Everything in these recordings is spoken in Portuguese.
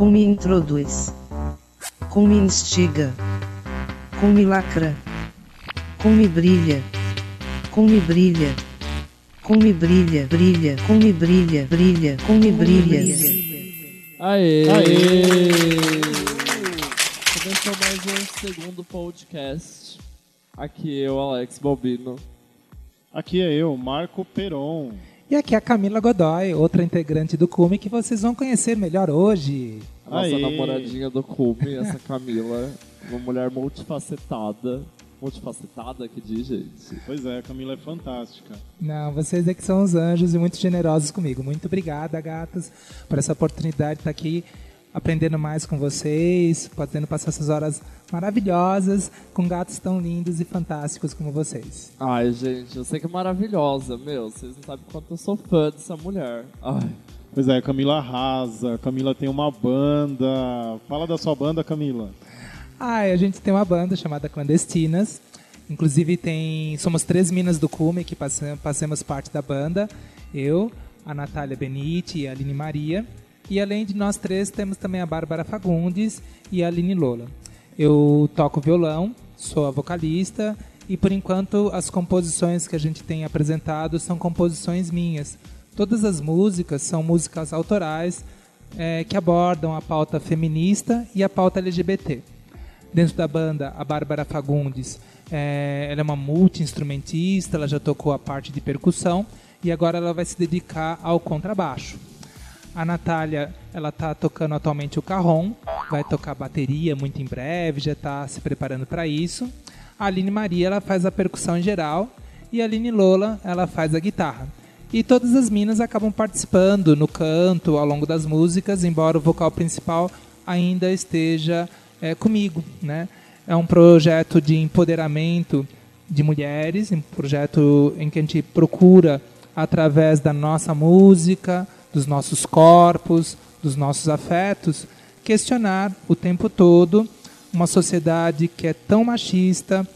Com me introduz. Com me instiga. Com me lacra. Com me brilha. Com me brilha. Com me brilha, brilha, com me brilha, brilha, com me brilha. Aê! Aê! Começou mais um segundo podcast. Aqui eu, Alex Bobino. Aqui é eu, Marco Peron. E aqui é a Camila Godoy, outra integrante do Cume que vocês vão conhecer melhor hoje. A nossa Aê! namoradinha do Cume, essa Camila. Uma mulher multifacetada. Multifacetada, que diz, gente? Pois é, a Camila é fantástica. Não, vocês é que são os anjos e muito generosos comigo. Muito obrigada, gatas, por essa oportunidade de estar aqui aprendendo mais com vocês, podendo passar essas horas maravilhosas com gatos tão lindos e fantásticos como vocês. Ai, gente, eu sei que é maravilhosa, meu. Vocês não sabem quanto eu sou fã dessa mulher. Ai. Pois é, a Camila arrasa. Camila tem uma banda. Fala da sua banda, Camila. Ah, e a gente tem uma banda chamada Clandestinas. Inclusive tem. Somos três minas do Cume que passam- passamos parte da banda. Eu, a Natália Benite e a Aline Maria. E além de nós três, temos também a Bárbara Fagundes e a Aline Lola. Eu toco violão, sou a vocalista e por enquanto as composições que a gente tem apresentado são composições minhas. Todas as músicas são músicas autorais eh, que abordam a pauta feminista e a pauta LGBT. Dentro da banda, a Bárbara Fagundes, eh, ela é uma multi-instrumentista, ela já tocou a parte de percussão e agora ela vai se dedicar ao contrabaixo. A Natália, ela está tocando atualmente o carrom, vai tocar bateria muito em breve, já está se preparando para isso. A Aline Maria, ela faz a percussão em geral e a Aline Lola, ela faz a guitarra. E todas as minas acabam participando no canto, ao longo das músicas, embora o vocal principal ainda esteja é, comigo, né? É um projeto de empoderamento de mulheres, um projeto em que a gente procura, através da nossa música, dos nossos corpos, dos nossos afetos, questionar o tempo todo uma sociedade que é tão machista,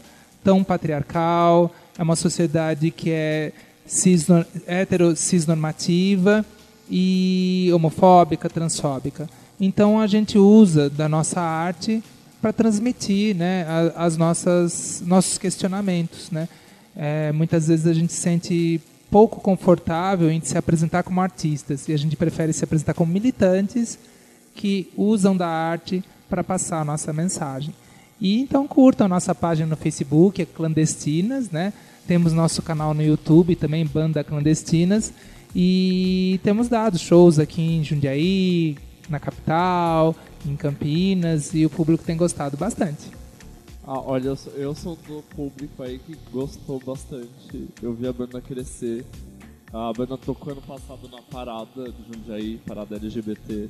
tão patriarcal, é uma sociedade que é cisno, hetero cisnormativa e homofóbica, transfóbica. Então a gente usa da nossa arte para transmitir né, as nossas nossos questionamentos. Né? É, muitas vezes a gente se sente pouco confortável em se apresentar como artistas e a gente prefere se apresentar como militantes que usam da arte para passar a nossa mensagem. E então curtam nossa página no Facebook, é Clandestinas, né? Temos nosso canal no YouTube também, Banda Clandestinas. E temos dado shows aqui em Jundiaí, na capital, em Campinas, e o público tem gostado bastante. Ah, olha, eu sou, eu sou do público aí que gostou bastante. Eu vi a banda crescer. A banda tocou ano passado na parada de Jundiaí, parada LGBT.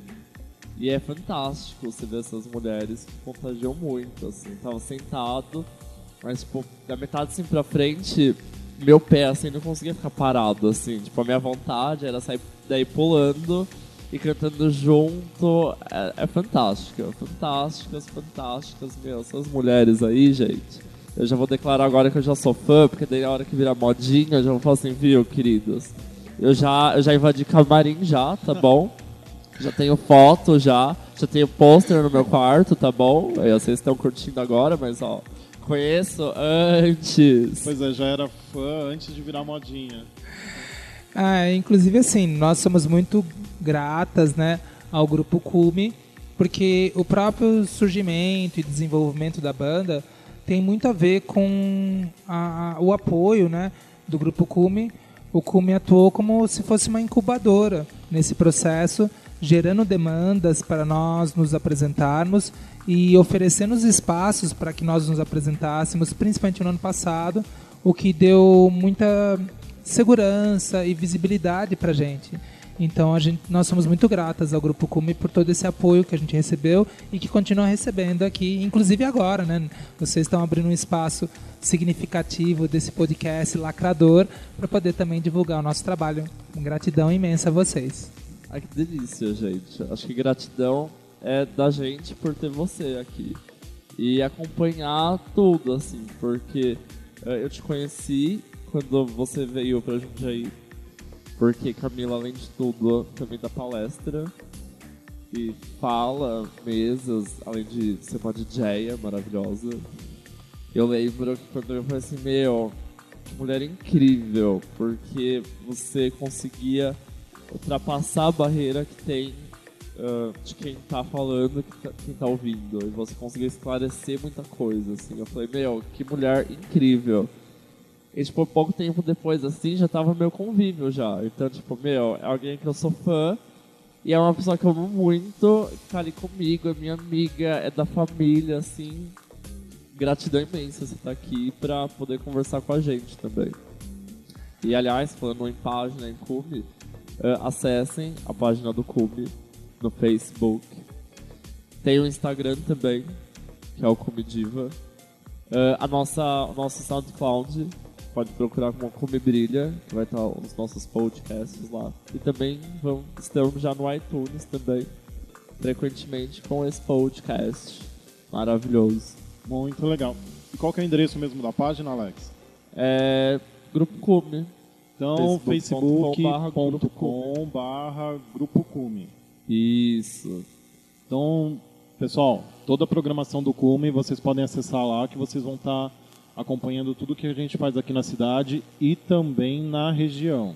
E é fantástico você ver essas mulheres que contagiam muito, assim. Tava sentado, mas, tipo, da metade assim pra frente, meu pé, assim, não conseguia ficar parado, assim. Tipo, a minha vontade era sair daí pulando e cantando junto. É, é fantástico, fantásticas, fantásticas, meu. Essas mulheres aí, gente. Eu já vou declarar agora que eu já sou fã, porque daí a hora que virar modinha, eu já vou falar assim, viu, queridos. Eu já, eu já invadi camarim já, tá bom? Já tenho foto já, já tenho pôster no meu quarto, tá bom? Aí vocês estão curtindo agora, mas ó, conheço antes. Pois é, já era fã antes de virar modinha. Ah, inclusive assim, nós somos muito gratas, né, ao grupo Cume, porque o próprio surgimento e desenvolvimento da banda tem muito a ver com a- a- o apoio, né, do grupo Cume. O Cume atuou como se fosse uma incubadora nesse processo, gerando demandas para nós nos apresentarmos e oferecendo os espaços para que nós nos apresentássemos, principalmente no ano passado, o que deu muita segurança e visibilidade para a gente. Então a gente, nós somos muito gratas ao Grupo Cume por todo esse apoio que a gente recebeu e que continua recebendo aqui, inclusive agora, né? Vocês estão abrindo um espaço significativo desse podcast lacrador para poder também divulgar o nosso trabalho. Gratidão imensa a vocês. Ai, que delícia, gente. Acho que gratidão é da gente por ter você aqui. E acompanhar tudo, assim, porque eh, eu te conheci quando você veio pra Jundiaí. Porque Camila, além de tudo, também dá palestra. e fala mesas, além de ser uma DJ maravilhosa. Eu lembro que quando eu falei assim, meu, que mulher incrível, porque você conseguia ultrapassar a barreira que tem uh, de quem tá falando, que tá, quem tá ouvindo, e você conseguia esclarecer muita coisa, assim. Eu falei, meu, que mulher incrível. E, tipo, pouco tempo depois, assim, já tava meu convívio já. Então, tipo, meu, é alguém que eu sou fã, e é uma pessoa que eu amo muito, tá ali comigo, é minha amiga, é da família, assim. Gratidão imensa você estar tá aqui pra poder conversar com a gente também. E aliás, falando em página, em Cube, uh, acessem a página do Cube no Facebook. Tem o Instagram também, que é o Cube Diva. Uh, a nossa, o nosso SoundCloud pode procurar como Come Brilha, que vai estar os nossos podcasts lá. E também vamos, estamos já no iTunes também, frequentemente com esse podcast maravilhoso. Muito legal. E qual que é o endereço mesmo da página, Alex? É Grupo Cume. Então, facebook.com barra Grupo Cume. Isso. Então, pessoal, toda a programação do Cume vocês podem acessar lá que vocês vão estar... Tá acompanhando tudo que a gente faz aqui na cidade e também na região.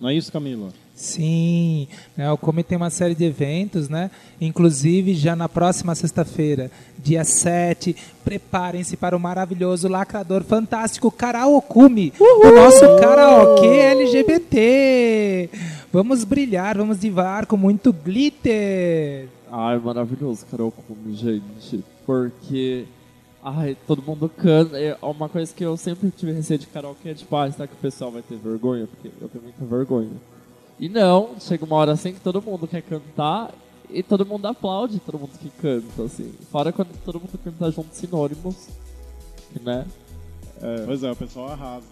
Não é isso, Camila? Sim, né, o Come tem uma série de eventos, né? Inclusive já na próxima sexta-feira, dia 7, preparem-se para o maravilhoso lacrador fantástico Karaokumi, o nosso karaokê LGBT. Vamos brilhar, vamos divar com muito glitter. Ai, maravilhoso Karaokumi, gente, porque Ai, todo mundo canta. É uma coisa que eu sempre tive receio de karaokê é tipo, ah, será que o pessoal vai ter vergonha? Porque eu tenho muita vergonha. E não, chega uma hora assim que todo mundo quer cantar e todo mundo aplaude todo mundo que canta, assim. Fora quando todo mundo canta junto sinônimos, né? É. Pois é, o pessoal arrasa.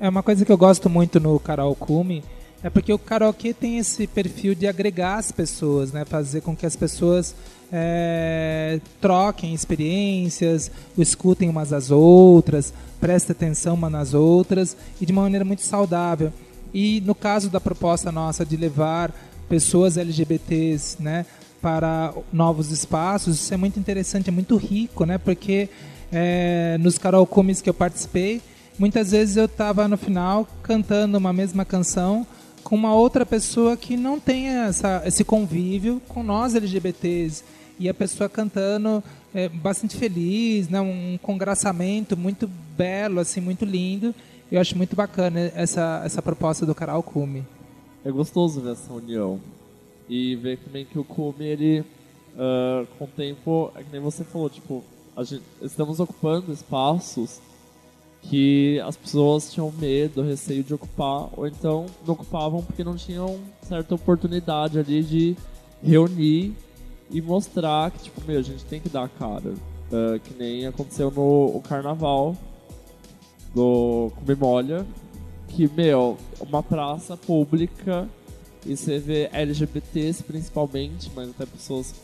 É uma coisa que eu gosto muito no karaokê é porque o karaokê tem esse perfil de agregar as pessoas, né? Fazer com que as pessoas é, troquem experiências, escutem umas às outras, prestem atenção umas nas outras e de uma maneira muito saudável. E no caso da proposta nossa de levar pessoas LGBTs né, para novos espaços, isso é muito interessante, é muito rico, né? Porque é, nos karaokês que eu participei, muitas vezes eu estava no final cantando uma mesma canção com uma outra pessoa que não tem essa, esse convívio com nós LGBTs e a pessoa cantando é, bastante feliz, né? um congraçamento muito belo, assim, muito lindo. Eu acho muito bacana essa, essa proposta do Canal Cume. É gostoso ver essa união e ver também que o Cume, ele, uh, com o tempo, é que nem você falou, tipo, gente, estamos ocupando espaços que as pessoas tinham medo, receio de ocupar, ou então não ocupavam porque não tinham certa oportunidade ali de reunir e mostrar que, tipo, meu, a gente tem que dar a cara. Uh, que nem aconteceu no carnaval do Comemolha, que, meu, uma praça pública e você vê LGBTs principalmente, mas até pessoas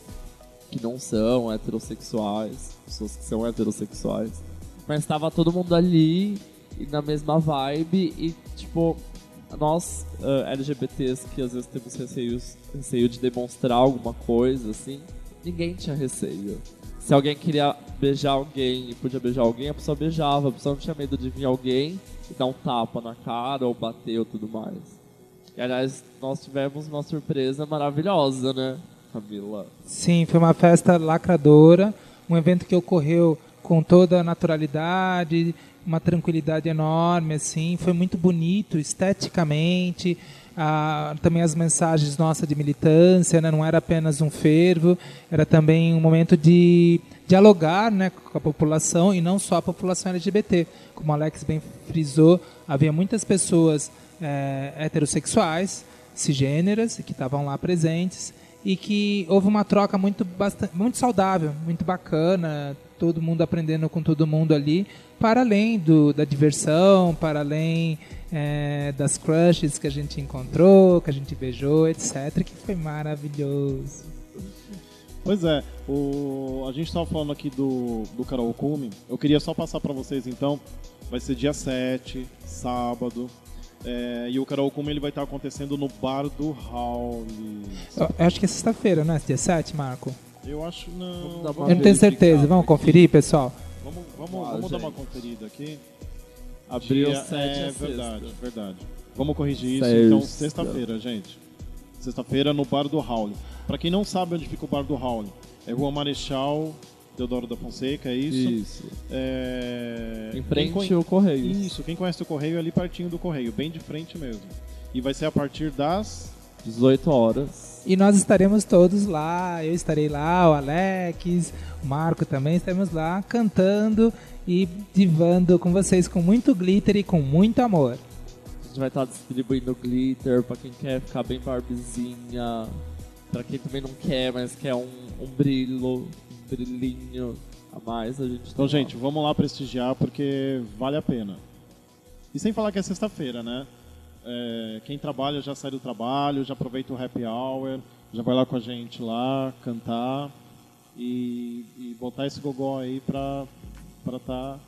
que não são heterossexuais, pessoas que são heterossexuais. Mas estava todo mundo ali e na mesma vibe e, tipo, nós uh, LGBTs que às vezes temos receios, receio de demonstrar alguma coisa, assim, ninguém tinha receio. Se alguém queria beijar alguém e podia beijar alguém, a pessoa beijava, a pessoa não tinha medo de vir alguém e dar um tapa na cara ou bater ou tudo mais. E aliás, nós tivemos uma surpresa maravilhosa, né, Camila? Sim, foi uma festa lacradora, um evento que ocorreu com toda a naturalidade, uma tranquilidade enorme, assim, foi muito bonito esteticamente, ah, também as mensagens nossas de militância, né, não era apenas um fervo, era também um momento de dialogar né, com a população e não só a população LGBT. Como Alex bem frisou, havia muitas pessoas é, heterossexuais, cisgêneras, que estavam lá presentes e que houve uma troca muito, bastante, muito saudável, muito bacana, todo mundo aprendendo com todo mundo ali, para além do, da diversão, para além é, das crushes que a gente encontrou, que a gente beijou, etc., que foi maravilhoso. Pois é, o, a gente estava falando aqui do, do Karaokumi, eu queria só passar para vocês então, vai ser dia 7, sábado, é, e o karaokê ele vai estar acontecendo no bar do eu acho que é sexta-feira, não é? Dia 7, Marco? Eu acho não. Vamos dar uma Eu não tenho certeza. Vamos aqui. conferir, pessoal? Vamos, vamos, Ah, vamos dar uma conferida aqui. Abril Dia- 7 é, é verdade, sexta. verdade. Vamos corrigir isso. Sexta. Então, sexta-feira, gente. Sexta-feira no Bar do Raul. Pra quem não sabe onde fica o Bar do Raul, é Rua Marechal Deodoro da Fonseca, é isso? Isso. É... Em frente conhe- ao Correio. Isso, quem conhece o Correio é ali pertinho do Correio, bem de frente mesmo. E vai ser a partir das... 18 horas. E nós estaremos todos lá. Eu estarei lá, o Alex, o Marco também estaremos lá cantando e divando com vocês com muito glitter e com muito amor. A gente vai estar distribuindo glitter pra quem quer ficar bem barbezinha. Pra quem também não quer, mas quer um, um brilho, um brilhinho a mais, a gente Então, lá. gente, vamos lá prestigiar porque vale a pena. E sem falar que é sexta-feira, né? É, quem trabalha já sai do trabalho, já aproveita o happy hour, já vai lá com a gente lá, cantar e, e botar esse gogó aí pra pra tá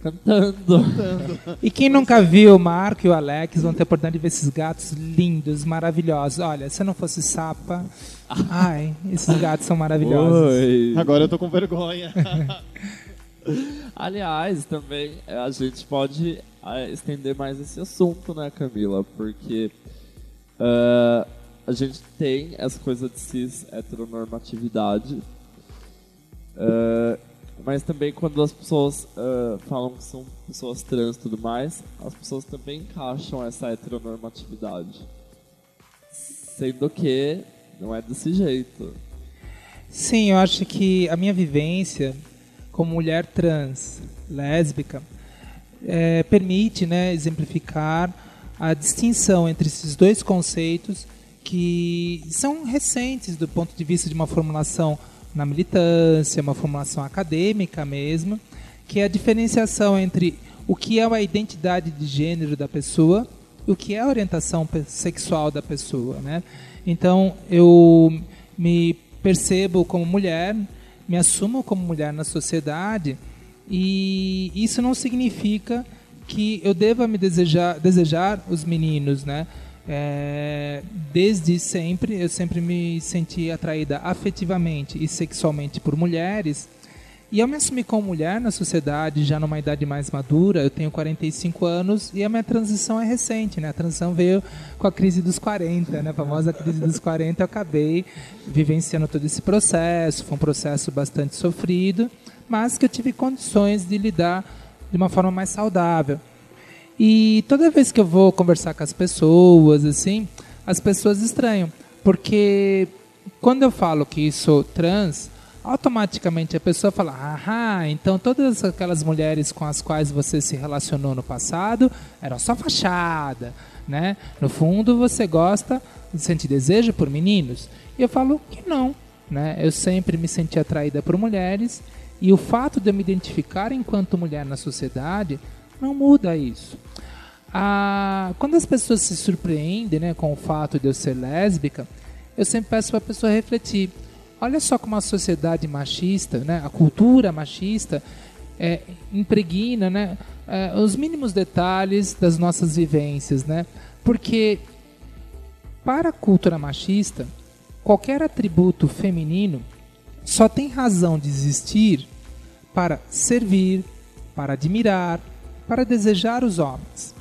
Cantando. E quem nunca viu o Marco e o Alex vão ter a oportunidade de ver esses gatos lindos, maravilhosos. Olha, se eu não fosse sapa, ai, esses gatos são maravilhosos. Oi. Agora eu tô com vergonha. Aliás, também eh, a gente pode eh, estender mais esse assunto, né, Camila? Porque eh, a gente tem essa coisa de cis heteronormatividade, eh, mas também quando as pessoas eh, falam que são pessoas trans e tudo mais, as pessoas também encaixam essa heteronormatividade. Sendo que não é desse jeito. Sim, eu acho que a minha vivência como mulher trans, lésbica, eh, permite né, exemplificar a distinção entre esses dois conceitos que são recentes do ponto de vista de uma formulação na militância, uma formulação acadêmica mesmo, que é a diferenciação entre o que é a identidade de gênero da pessoa e o que é a orientação sexual da pessoa, né? Então, eu me percebo como mulher, me assumo como mulher na sociedade e isso não significa que eu deva me desejar, desejar os meninos, né? É, desde sempre, eu sempre me senti atraída afetivamente e sexualmente por mulheres. E eu me assumi como mulher na sociedade, já numa idade mais madura, eu tenho 45 anos e a minha transição é recente, né? A transição veio com a crise dos 40, né? A famosa crise dos 40, eu acabei vivenciando todo esse processo, foi um processo bastante sofrido, mas que eu tive condições de lidar de uma forma mais saudável. E toda vez que eu vou conversar com as pessoas, assim, as pessoas estranham. Porque quando eu falo que sou trans, automaticamente a pessoa fala: ah, então todas aquelas mulheres com as quais você se relacionou no passado eram só fachada, né? No fundo você gosta, sente desejo por meninos? E eu falo que não, né? Eu sempre me senti atraída por mulheres e o fato de eu me identificar enquanto mulher na sociedade não muda isso. Ah, quando as pessoas se surpreendem né, com o fato de eu ser lésbica, eu sempre peço para a pessoa refletir. Olha só como a sociedade machista, né, a cultura machista, é, impregna né, é, os mínimos detalhes das nossas vivências. Né? Porque, para a cultura machista, qualquer atributo feminino só tem razão de existir para servir, para admirar, para desejar os homens.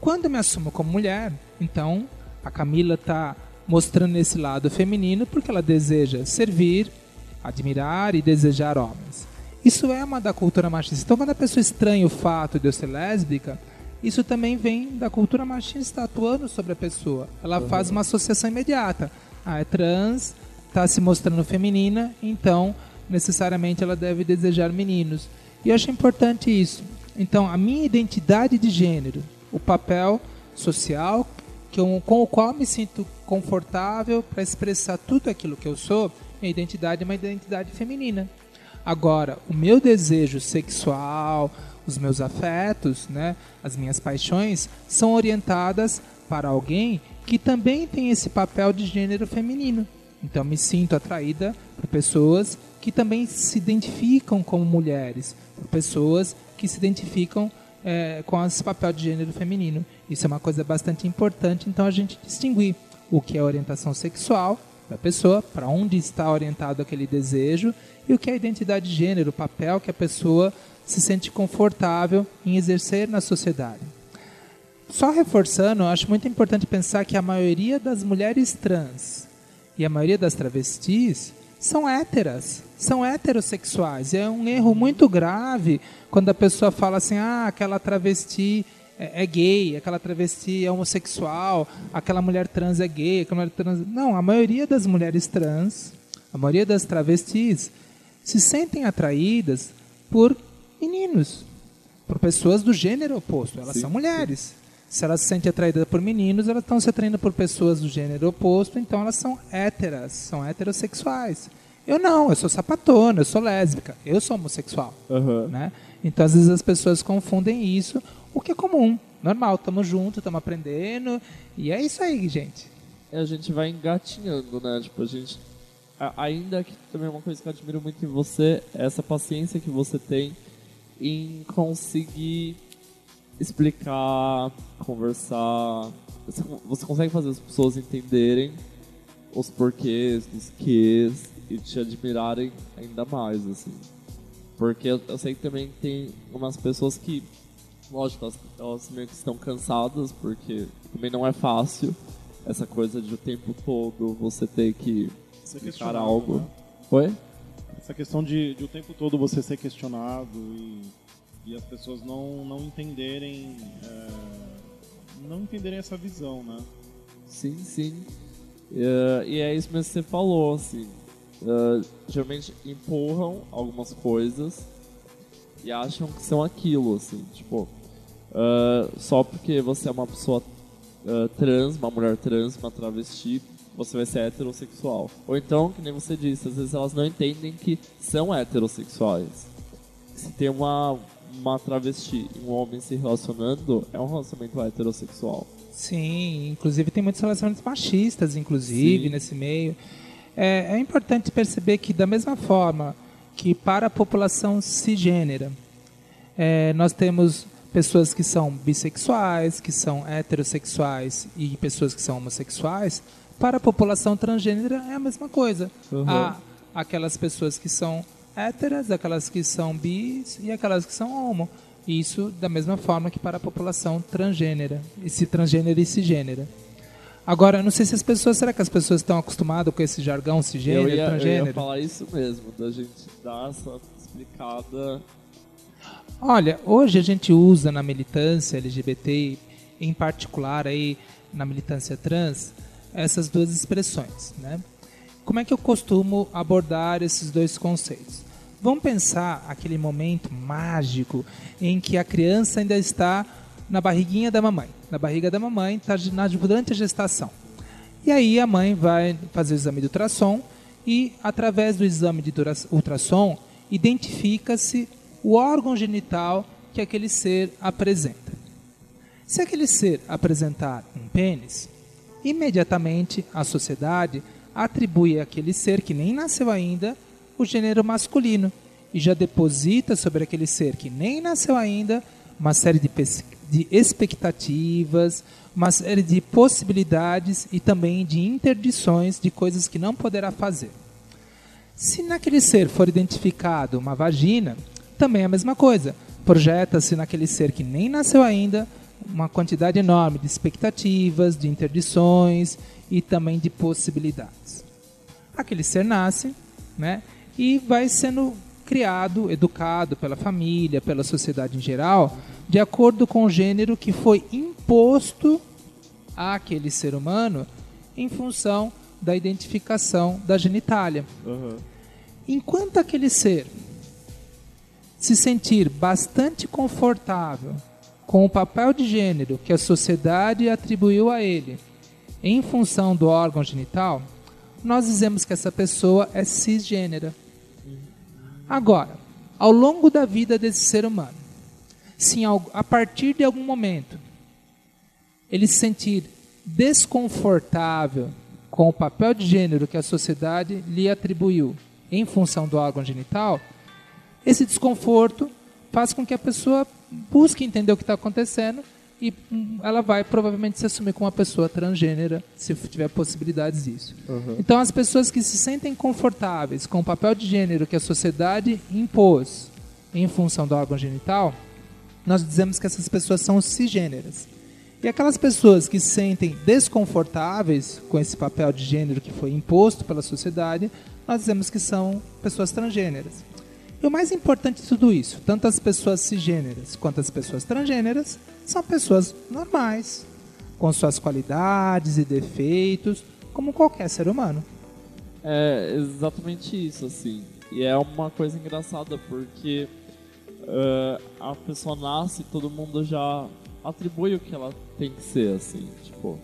Quando eu me assumo como mulher, então a Camila está mostrando esse lado feminino porque ela deseja servir, admirar e desejar homens. Isso é uma da cultura machista. Então, quando a pessoa estranha o fato de eu ser lésbica, isso também vem da cultura machista atuando sobre a pessoa. Ela faz uma associação imediata. Ah, é trans, está se mostrando feminina, então necessariamente ela deve desejar meninos. E eu acho importante isso. Então, a minha identidade de gênero, o papel social que eu, com o qual me sinto confortável para expressar tudo aquilo que eu sou, minha identidade é uma identidade feminina. Agora, o meu desejo sexual, os meus afetos, né, as minhas paixões, são orientadas para alguém que também tem esse papel de gênero feminino. Então, me sinto atraída por pessoas que também se identificam como mulheres, por pessoas que se identificam é, com esse papel de gênero feminino. Isso é uma coisa bastante importante, então a gente distinguir o que é orientação sexual da pessoa, para onde está orientado aquele desejo, e o que é identidade de gênero, o papel que a pessoa se sente confortável em exercer na sociedade. Só reforçando, acho muito importante pensar que a maioria das mulheres trans e a maioria das travestis são héteras, são heterossexuais. E é um erro muito grave quando a pessoa fala assim: ah, aquela travesti é, é, gay, aquela travesti é homossexual, aquela mulher trans é gay, aquela mulher trans. Não, a maioria das mulheres trans, a maioria das travestis, se sentem atraídas por meninos, por pessoas do gênero oposto. Elas sim, são mulheres. Se elas se sentem atraídas por meninos, elas estão se atraindo por pessoas do gênero oposto, então elas são héteras, são heterossexuais. Eu não, eu sou sapatona, eu sou lésbica, eu sou homossexual. Uhum. Né? Então, às vezes, as pessoas confundem isso, o que é comum, normal, estamos juntos, estamos aprendendo, e é isso aí, gente. É, a gente vai engatinhando, né? Tipo, a gente. Ainda que também é uma coisa que eu admiro muito em você, é essa paciência que você tem em conseguir explicar, conversar. Você, consegue fazer as pessoas entenderem os porquês, os quês e te admirarem ainda mais, assim. Porque eu, eu sei que também tem umas pessoas que, lógico, elas, elas meio que estão cansadas, porque também não é fácil essa coisa de o tempo todo você ter que explicar algo. Né? Oi? Essa questão de, de o tempo todo você ser questionado e e as pessoas não, não entenderem é, não entenderem essa visão, né? Sim, sim. Uh, e é isso mesmo que você falou, assim. Uh, geralmente empurram algumas coisas e acham que são aquilo, assim, tipo, uh, só porque você é uma pessoa trans, uma mulher trans, uma travesti, você vai ser heterossexual. Ou então, que nem você disse, às vezes elas não entendem que são heterossexuais. Se tem uma, uma travesti e um homem se relacionando, é um relacionamento heterossexual. Sim, inclusive tem muitos relacionamentos machistas, inclusive, Sim. nesse meio. É, é, importante perceber que, da mesma forma que para a população cisgênera, é, nós temos pessoas que são bissexuais, que são heterossexuais e pessoas que são homossexuais, para a população transgênera é a mesma coisa. Uhum. Há aquelas pessoas que são héteras, aquelas que são bis e aquelas que são homo. Isso da mesma forma que para a população transgênera, esse transgênero e cisgênera. Agora, eu não sei se as pessoas, será que as pessoas estão acostumadas com esse jargão cisgênero, eu ia, transgênero? Eu ia falar isso mesmo, da gente dar essa explicada. Olha, hoje a gente usa na militância LGBT, em particular aí na militância trans, essas duas expressões, né? Como é que eu costumo abordar esses dois conceitos? Vamos pensar aquele momento mágico em que a criança ainda está na barriguinha da mamãe. Na barriga da mamãe, está durante a gestação. E aí a mãe vai fazer o exame de ultrassom e, através do exame de ultrassom, identifica-se o órgão genital que aquele ser apresenta. Se aquele ser apresentar um pênis, imediatamente a sociedade atribui àquele ser que nem nasceu ainda o gênero masculino e já deposita sobre aquele ser que nem nasceu ainda uma série de, de expectativas, uma série de possibilidades e também de interdições de coisas que não poderá fazer. Se naquele ser for identificado uma vagina, também é a mesma coisa. Projeta-se naquele ser que nem nasceu ainda uma quantidade enorme de expectativas, de interdições e também de possibilidades. Aquele ser nasce né, e vai sendo criado, educado pela família, pela sociedade em geral, de acordo com o gênero que foi imposto àquele ser humano em função da identificação da genitália. Uhum. Enquanto aquele ser se sentir bastante confortável com o papel de gênero que a sociedade atribuiu a ele em função do órgão genital, nós dizemos que essa pessoa é cisgênera. Agora, ao longo da vida desse ser humano, se a partir de algum momento ele se sentir desconfortável com o papel de gênero que a sociedade lhe atribuiu em função do órgão genital, esse desconforto faz com que a pessoa busque entender o que está acontecendo e hum, ela vai provavelmente se assumir como uma pessoa transgênera, se tiver possibilidades disso. Uhum. Então, as pessoas que se sentem confortáveis com o papel de gênero que a sociedade impôs em função do órgão genital, nós dizemos que essas pessoas são cisgêneras. E aquelas pessoas que se sentem desconfortáveis com esse papel de gênero que foi imposto pela sociedade, nós dizemos que são pessoas transgêneras. E o mais importante de tudo isso, tanto as pessoas cisgêneras quanto as pessoas transgêneras são pessoas normais, com suas qualidades e defeitos, como qualquer ser humano. É exatamente isso, assim. E é uma coisa engraçada porque uh, a pessoa nasce, todo mundo já atribui o que ela tem que ser, assim, tipo.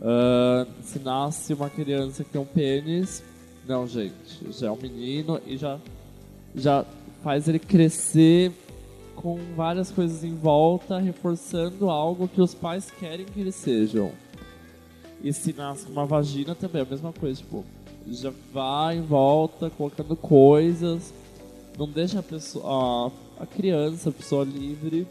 Uh, se nasce uma criança que tem um pênis, não, gente, já é um menino e já, já faz ele crescer com várias coisas em volta, reforçando algo que os pais querem que eles sejam. E se nasce com uma vagina também é a mesma coisa, tipo, já vai em volta colocando coisas, não deixa a pessoa, a, a criança, a pessoa livre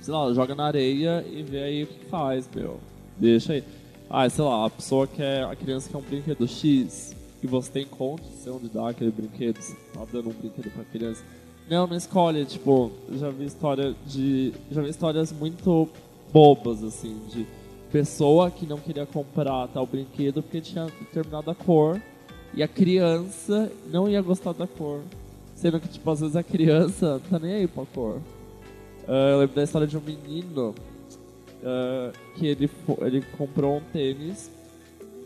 sei lá, joga na areia e vê aí o que faz, meu. Deixa aí. Ah, sei lá, a pessoa quer, a criança quer um brinquedo X e você tem condição de dar aquele brinquedo, você tá dando um brinquedo pra criança. Não, não escolhe, tipo, já vi história de. Já vi histórias muito bobas, assim, de pessoa que não queria comprar tal brinquedo porque tinha determinada cor e a criança não ia gostar da cor. Sendo que, tipo, às vezes a criança tá nem aí pra cor. Uh, eu lembro da história de um menino uh, que ele, ele comprou um tênis que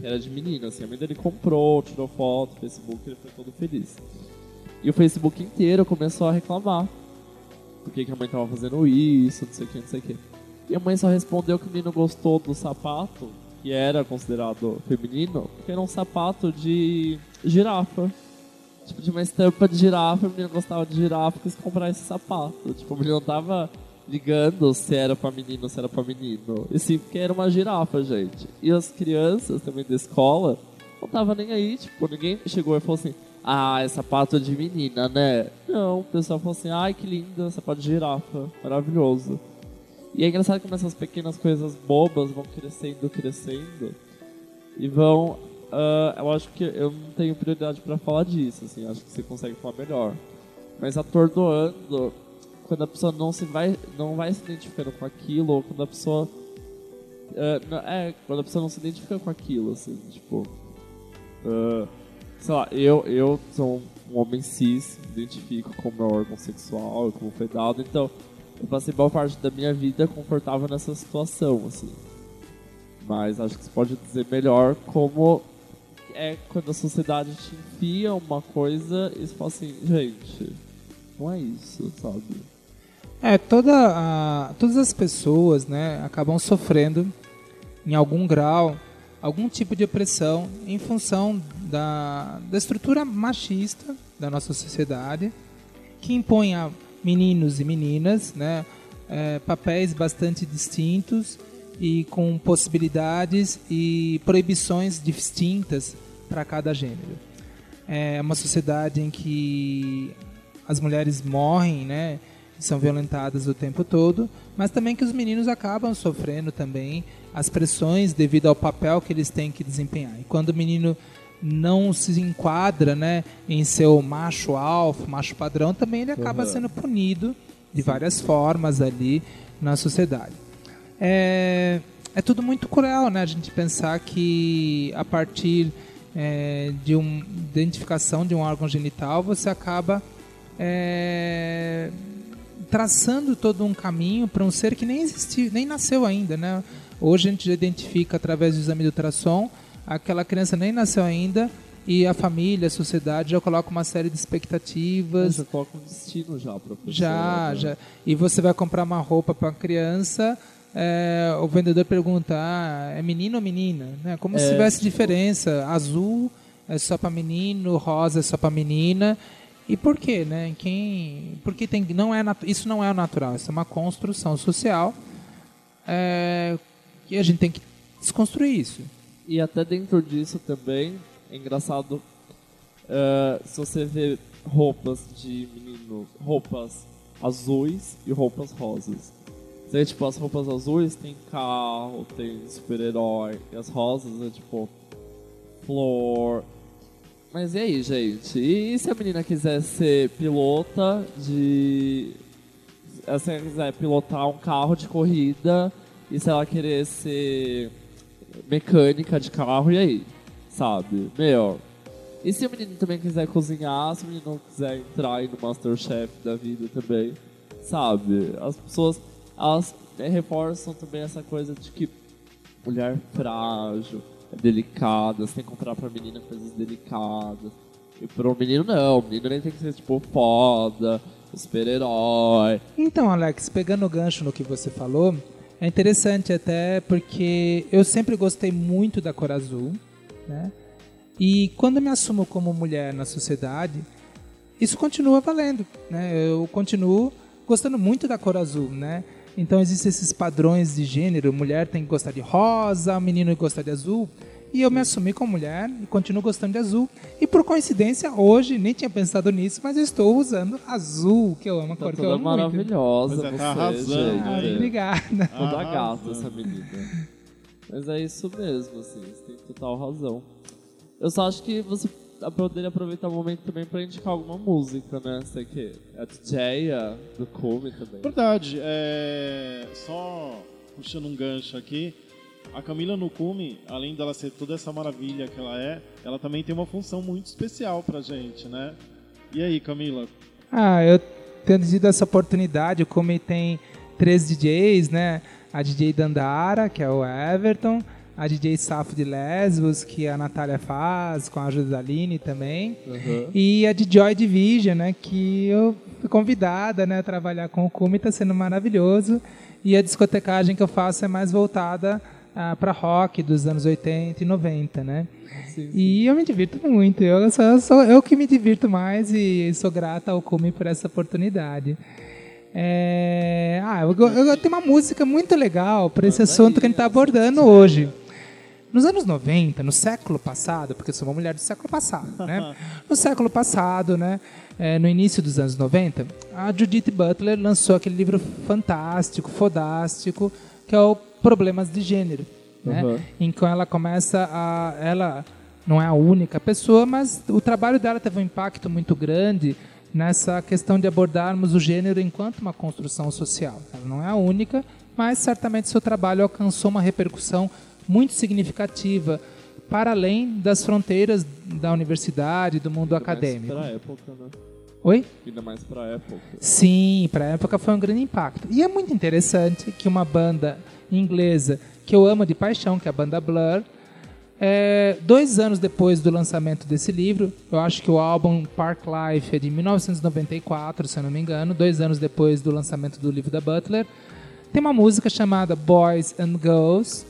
era de menino, assim. A mãe dele comprou, tirou foto, Facebook, ele foi todo feliz. E o Facebook inteiro começou a reclamar. Por que, a mãe tava fazendo isso, não sei o que, não sei o que. E a mãe só respondeu que o menino gostou do sapato, que era considerado feminino, porque era um sapato de girafa tipo, de uma estampa de girafa, o menino gostava de girafa quis comprar esse sapato. Tipo, o menino tava ligando se era pra menino ou se era pra menino. E sim, porque era uma girafa, gente. E as crianças também da escola não tava nem aí, tipo, ninguém chegou e falou assim, ah, é sapato de menina, né? Não, o pessoal falou assim, ai que linda, sapato de girafa, maravilhoso. E é engraçado como essas pequenas coisas bobas vão crescendo, crescendo e vão uh, eu acho que eu não tenho prioridade para falar disso, assim, acho que você consegue falar melhor. Mas atordoando, quando a pessoa não se vai, não vai se identificando com aquilo, ou quando a pessoa uh, é, quando a pessoa não se identifica com aquilo, assim, tipo, uh, sei lá, eu, eu sou um homem cis, me identifico com meu órgão sexual, como foi dado, então eu passei boa parte da minha vida confortável nessa situação, assim. Mas acho que você pode dizer melhor como é quando a sociedade te enfia uma coisa e você fala assim, gente, não é isso, sabe? É, toda a, todas as pessoas né, acabam sofrendo, em algum grau, algum tipo de opressão em função da, da estrutura machista da nossa sociedade, que impõe a meninos e meninas né, é, papéis bastante distintos e com possibilidades e proibições distintas para cada gênero. É uma sociedade em que as mulheres morrem, né, são violentadas o tempo todo, mas também que os meninos acabam sofrendo também as pressões devido ao papel que eles têm que desempenhar. E quando o menino não se enquadra, né, em seu macho alfa, macho padrão, também ele acaba uhum. sendo punido de várias formas ali na sociedade. É, é tudo muito cruel, né? A gente pensar que a partir é, de uma identificação de um órgão genital, você acaba é, traçando todo um caminho para um ser que nem existiu, nem nasceu ainda, né? Hoje a gente já identifica através do exame do ultrassom, aquela criança nem nasceu ainda e a família, a sociedade já coloca uma série de expectativas. Já coloca um destino já para Já, né? já. E você vai comprar uma roupa para a criança é, o vendedor pergunta, ah, é menino ou menina? Né? Como é, se tivesse tipo... diferença. Azul é só para menino, rosa é só para menina. E por quê, né? Quem, porque tem, não é isso não é natural, isso é uma construção social é, e a gente tem que desconstruir isso. E até dentro disso também é engraçado uh, se você vê roupas de menino, roupas azuis e roupas rosas Tem, tipo, as roupas azuis tem carro, tem super-herói. E as rosas é tipo flor. Mas e aí, gente? E se a menina quiser ser pilota de. Se ela quiser pilotar um carro de corrida e se ela querer ser mecânica de carro, e aí? Sabe? Meu. E se o menino também quiser cozinhar, se o menino quiser entrar aí no Masterchef da vida também, sabe? As pessoas elas reforçam também essa coisa de que mulher frágil, delicada, você tem que comprar pra menina coisas delicadas. E pro menino não, o menino nem tem que ser tipo foda, super-herói. Então, Alex, pegando o gancho no que você falou, é interessante até porque eu sempre gostei muito da cor azul, né? E quando me assumo como mulher na sociedade, isso continua valendo, né? Eu continuo gostando muito da cor azul, né? Então existem esses padrões de gênero, mulher tem que gostar de rosa, menino tem que gostar de azul. E eu me assumi como mulher e continuo gostando de azul. E por coincidência, hoje, nem tinha pensado nisso, mas eu estou usando azul, que eu amo, a Tá cor que eu amo muito. maravilhosa Pois é, você, tá arrasando gente. Aí. obrigada. Toda gata essa menina. Mas é isso mesmo, assim, você tem total razão. Eu só acho que você poderia aproveitar o momento também pra indicar alguma música, né? Sei que é a DJ do Cume também. Verdade. É... Só puxando um gancho aqui, a Camila Nukumi, além dela ser toda essa maravilha que ela é, ela também tem uma função muito especial pra gente, né? E aí, Camila? Ah, eu tendo tido essa oportunidade, como tem três DJs, né? A DJ Dandara, que é o Everton, a DJ Safo de Lesbos, que a Natália faz, com a ajuda da Aline também, Uhum. e a de Joy Division, né? Que eu fui convidada né, a trabalhar com o Cume, está sendo maravilhoso. E a discotecagem que eu faço é mais voltada para rock dos anos 80 e 90, né? Sim, sim. E eu me divirto muito. Eu sou, eu sou eu que me divirto mais e sou grata ao Cume por essa oportunidade. É, Ah, eu, eu- eu tenho uma música muito legal para esse assunto que a gente está abordando hoje. Nos anos 90, no século passado, porque eu sou uma mulher do século passado, né? No século passado, né? é, no início dos anos 90, a Judith Butler lançou aquele livro fantástico, fodástico, que é o Problemas de Gênero, né? Uhum. Em que ela começa a... Ela não é a única pessoa, mas o trabalho dela teve um impacto muito grande nessa questão de abordarmos o gênero enquanto uma construção social. Ela não é a única, mas certamente seu trabalho alcançou uma repercussão muito significativa para além das fronteiras da universidade, do mundo acadêmico. Mais pra época, né? Oi? Ainda mais pra época. Sim, para a época foi um grande impacto. E é muito interessante que uma banda inglesa que eu amo de paixão, que é a banda Blur, é, dois anos depois do lançamento desse livro, eu acho que o álbum Park Life é de 1994, se eu não me engano, dois anos depois do lançamento do livro da Butler, tem uma música chamada Boys and Girls,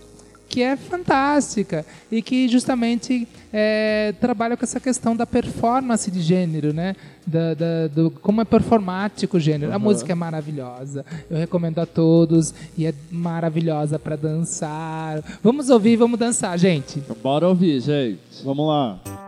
que é fantástica e que justamente é, trabalha com essa questão da performance de gênero, né? Da, da- do, como é performático o gênero. A Uhum. música é maravilhosa. Eu recomendo a todos e é maravilhosa para dançar. Vamos ouvir, vamos dançar, gente. Bora ouvir, gente. Vamos lá.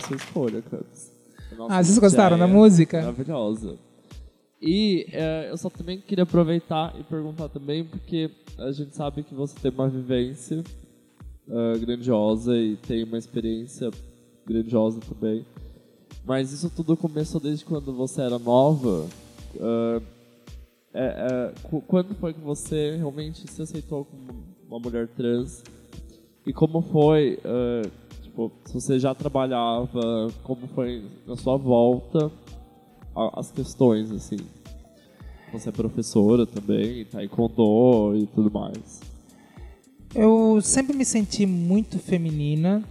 Sua escolha, nossa Ah, vocês gostaram da ideia música? Maravilhosa. E é, eu só também queria aproveitar e perguntar também, porque a gente sabe que você tem uma vivência ah, grandiosa e tem uma experiência grandiosa também. Mas isso tudo começou desde quando você era nova. Ah, é, é, quando foi que você realmente se aceitou como uma mulher trans? E como foi, ah, tipo, se você já trabalhava, como foi na sua volta as questões, assim? Você é professora também, taekwondo e tudo mais. Eu sempre me senti muito feminina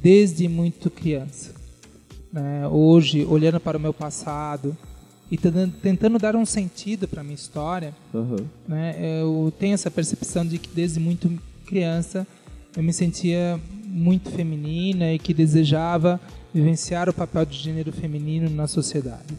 desde muito criança. né? Hoje, olhando para o meu passado e tentando, dar um sentido para a minha história, Aham. né, eu tenho essa percepção de que desde muito criança eu me sentia muito feminina e que desejava vivenciar o papel de gênero feminino na sociedade.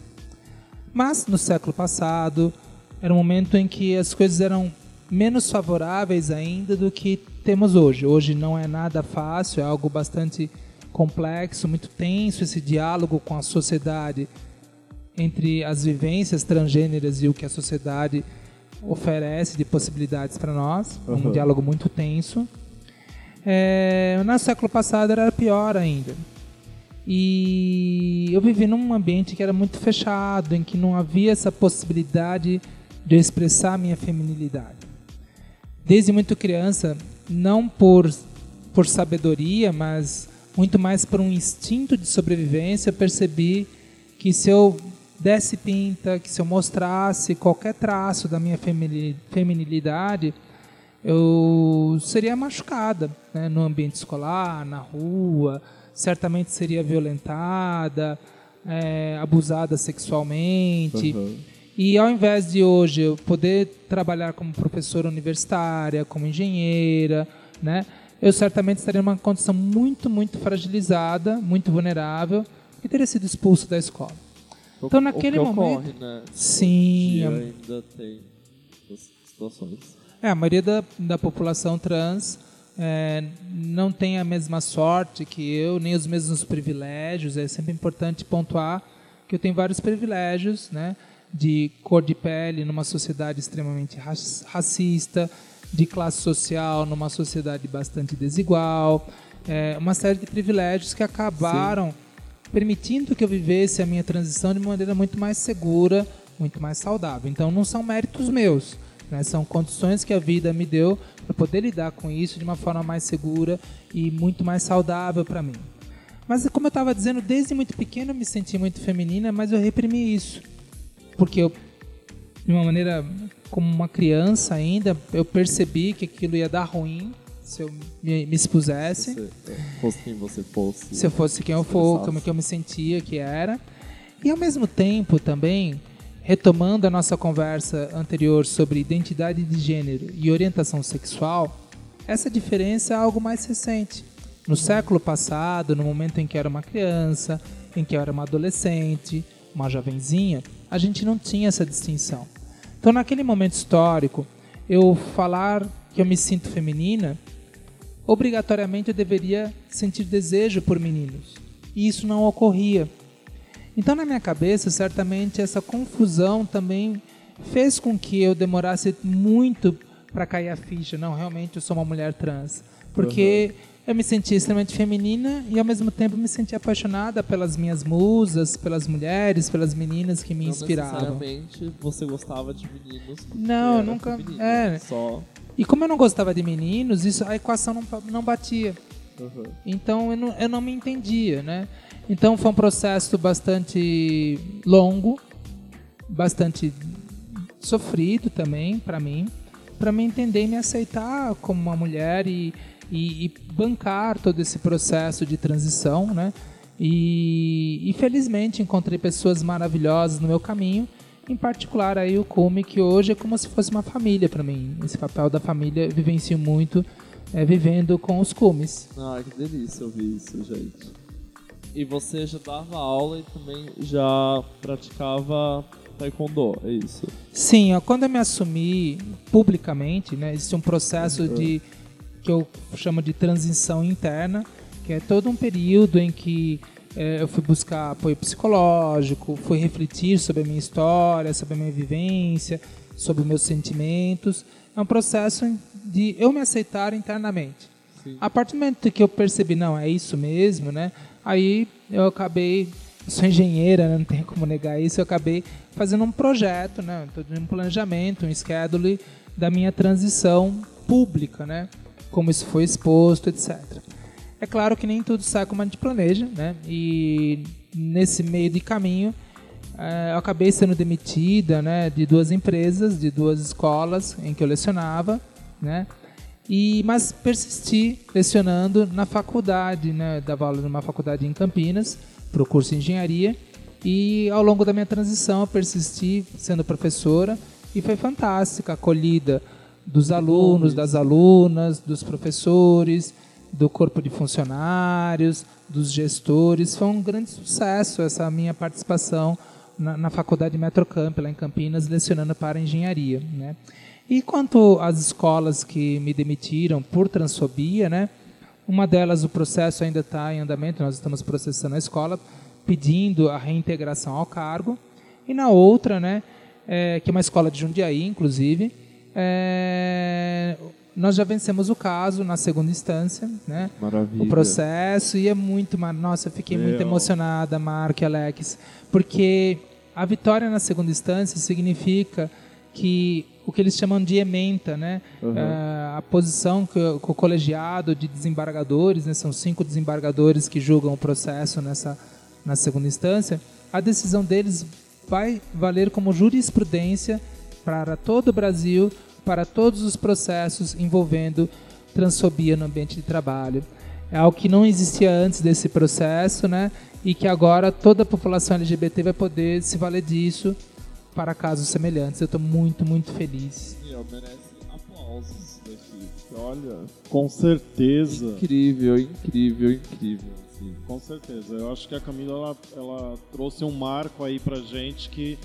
Mas no século passado era um momento em que as coisas eram menos favoráveis ainda do que temos hoje. Hoje não é nada fácil, é algo bastante complexo, muito tenso esse diálogo com a sociedade entre as vivências transgêneras e o que a sociedade oferece de possibilidades para nós. Um Uhum. diálogo muito tenso. É, no século passado era pior ainda. E eu vivi num ambiente que era muito fechado, em que não havia essa possibilidade de eu expressar minha feminilidade. Desde muito criança, não por, por sabedoria, mas muito mais por um instinto de sobrevivência, eu percebi que se eu desse pinta, que se eu mostrasse qualquer traço da minha femini- feminilidade, eu seria machucada né, no ambiente escolar, na rua, certamente seria violentada, é, abusada sexualmente. Aham. E ao invés de hoje eu poder trabalhar como professora universitária, como engenheira, né, eu certamente estaria numa condição muito, muito fragilizada, muito vulnerável, e teria sido expulso da escola. O- Então, naquele momento- Ocorre, né? Sim, a- ainda tem situações. É, a maioria da, da população trans é, não tem a mesma sorte que eu, nem os mesmos privilégios. É sempre importante pontuar que eu tenho vários privilégios, né? De cor de pele numa sociedade extremamente ra- racista, de classe social numa sociedade bastante desigual, é, uma série de privilégios que acabaram permitindo que eu vivesse a minha transição de maneira muito mais segura, muito mais saudável. Então não são méritos meus, né? são condições que a vida me deu para poder lidar com isso de uma forma mais segura e muito mais saudável para mim. Mas como eu estava dizendo, desde muito pequeno eu me senti muito feminina, mas eu reprimi isso. Porque eu, de uma maneira como uma criança ainda, eu percebi que aquilo ia dar ruim se eu me, me expusesse Se você fosse quem você fosse. se eu fosse quem eu expressasse. como que eu me sentia que era. E ao mesmo tempo também, retomando a nossa conversa anterior sobre identidade de gênero e orientação sexual, essa diferença é algo mais recente. No século passado, no momento em que era uma criança, em que era uma adolescente, uma jovenzinha, a gente não tinha essa distinção. Então, naquele momento histórico, eu falar que eu me sinto feminina obrigatoriamente eu deveria sentir desejo por meninos. E isso não ocorria. Então, na minha cabeça, certamente essa confusão também fez com que eu demorasse muito para cair a ficha. Não, realmente eu sou uma mulher trans. Porque eu me sentia extremamente feminina e ao mesmo tempo me sentia apaixonada pelas minhas musas, pelas mulheres, pelas meninas que me Não inspiravam. necessariamente você gostava de meninos. Não, nunca- é. Só. E como eu não gostava de meninos, isso a equação não, não batia. Aham. Então eu não, eu não me entendia, né? Então foi um processo bastante longo, bastante sofrido também para mim, para me entender e me aceitar como uma mulher e, e, e bancar todo esse processo de transição, né? E, e felizmente encontrei pessoas maravilhosas no meu caminho, em particular aí o Cume, que hoje é como se fosse uma família para mim. Esse papel da família eu vivencio muito é, vivendo com os Cumes. Ah, que delícia ouvir isso, gente. E você já dava aula e também já praticava taekwondo, é isso? Sim, ó, quando eu me assumi publicamente, né, existe um processo de que eu chamo de transição interna, que é todo um período em que é, eu fui buscar apoio psicológico, fui refletir sobre a minha história, sobre a minha vivência, sobre os meus sentimentos. É um processo de eu me aceitar internamente. Sim. A partir do momento que eu percebi, não, é isso mesmo, né? Aí eu acabei, sou engenheira, né? não tem como negar isso, eu acabei fazendo um projeto, né? Um planejamento, um schedule da minha transição pública, né? Como isso foi exposto, etc. É claro que nem tudo sai como a gente planeja, né? E nesse meio de caminho, é, eu acabei sendo demitida, né? De duas empresas, de duas escolas em que eu lecionava, né? E, mas persisti lecionando na faculdade, né? Dava aula numa faculdade em Campinas, para o curso de engenharia. E ao longo da minha transição, eu persisti sendo professora e foi fantástica a acolhida dos alunos, das alunas, dos professores, do corpo de funcionários, dos gestores. Foi um grande sucesso essa minha participação na, na faculdade Metrocamp, lá em Campinas, lecionando para engenharia. Né? E quanto às escolas que me demitiram por transfobia, né? Uma delas, o processo ainda está em andamento, nós estamos processando a escola, pedindo a reintegração ao cargo. E na outra, né, é, que é uma escola de Jundiaí, inclusive, é, nós já vencemos o caso na segunda instância, né? Maravilha. O processo e é muito, nossa, eu fiquei Meu. muito emocionada, Marco e Alex, porque a vitória na segunda instância significa que o que eles chamam de ementa, né? Uhum. Uh, a posição que, que, o colegiado de desembargadores, né? são cinco desembargadores que julgam o processo nessa na segunda instância, a decisão deles vai valer como jurisprudência para todo o Brasil, para todos os processos envolvendo transfobia no ambiente de trabalho. É algo que não existia antes desse processo, né? E que agora toda a população LGBT vai poder se valer disso para casos semelhantes. Eu estou muito, muito feliz. E merece aplausos daqui. Olha. Com certeza. Incrível, incrível, incrível. Sim, com certeza. Eu acho que a Camila ela, ela trouxe um marco aí pra gente que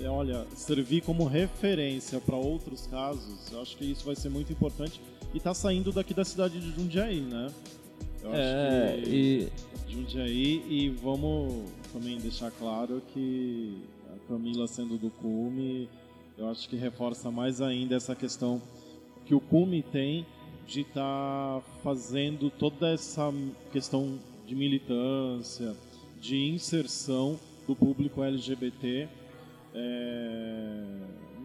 é, olha, servir como referência para outros casos, eu acho que isso vai ser muito importante. E tá saindo daqui da cidade de Jundiaí, né? Eu é, e... Jundiaí, e vamos também deixar claro que Camila sendo do Cume, eu acho que reforça mais ainda essa questão que o Cume tem de estar tá fazendo toda essa questão de militância, de inserção do público LGBT é,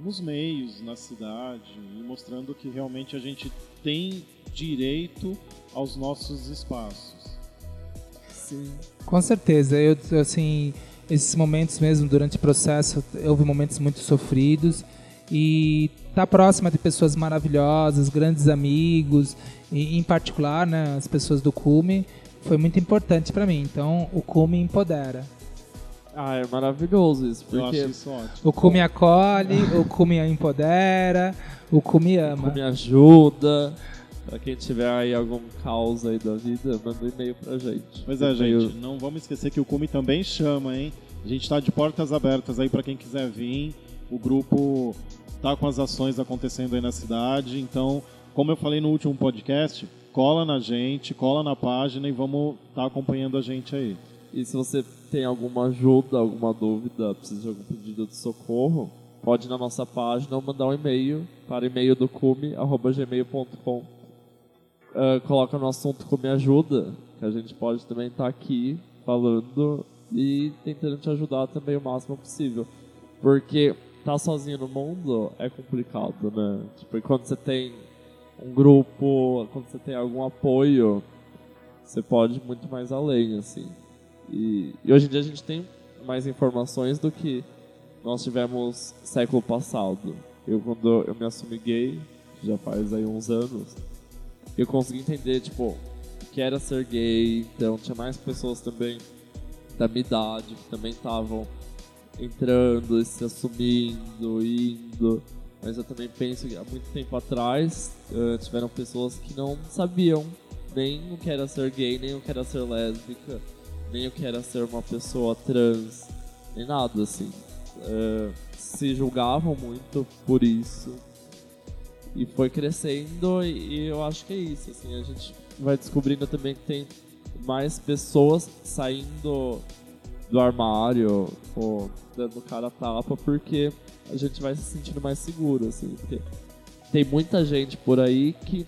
nos meios, na cidade, e mostrando que realmente a gente tem direito aos nossos espaços. Sim. Com certeza, eu assim esses momentos mesmo durante o processo, houve momentos muito sofridos e estar tá próxima de pessoas maravilhosas, grandes amigos, e em particular, né, as pessoas do Cume, foi muito importante para mim. Então, o Cume empodera. Ah, é maravilhoso isso, porque Eu acho isso ótimo. o Cume acolhe, o Cume empodera, o Cume ama. O Cume ajuda. Pra quem tiver aí algum caos aí da vida, manda um e-mail pra gente. Pois é, gente, não vamos esquecer que o Cume também chama, hein? A gente tá de portas abertas aí para quem quiser vir. O grupo tá com as ações acontecendo aí na cidade, então, como eu falei no último podcast, cola na gente, cola na página e vamos estar tá acompanhando a gente aí. E se você tem alguma ajuda, alguma dúvida, precisa de algum pedido de socorro, pode ir na nossa página ou mandar um e-mail para e-mail do cume.gmail.com uh, coloca no assunto como me ajuda, que a gente pode também estar tá aqui falando e tentando te ajudar também o máximo possível. Porque tá sozinho no mundo é complicado, né? Tipo, quando você tem um grupo, quando você tem algum apoio, você pode ir muito mais além, assim. E, e hoje em dia a gente tem mais informações do que nós tivemos século passado. Eu, quando eu me assumi gay, já faz aí uns anos, eu consegui entender, tipo, que era ser gay, então tinha mais pessoas também da minha idade que também estavam entrando, se assumindo, indo. Mas eu também penso que há muito tempo atrás uh, tiveram pessoas que não sabiam nem o que era ser gay, nem o que era ser lésbica, nem o que era ser uma pessoa trans, nem nada assim. Uh, se julgavam muito por isso E foi crescendo e, eu acho que é isso, assim, a gente vai descobrindo também que tem mais pessoas saindo do armário ou dando cara a tapa porque a gente vai se sentindo mais seguro, assim, porque tem muita gente por aí que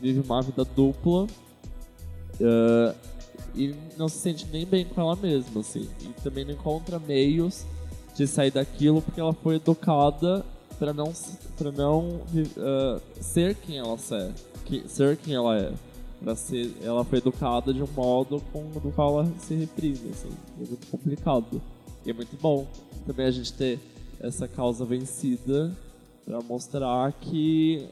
vive uma vida dupla uh, e não se sente nem bem com ela mesma, assim, e também não encontra meios de sair daquilo porque ela foi educada para não para não uh, ser quem ela é, que, ser quem ela é. Pra ser, ela foi educada de um modo com, do qual ela se reprime, assim. É muito complicado. E é muito bom também a gente ter essa causa vencida para mostrar que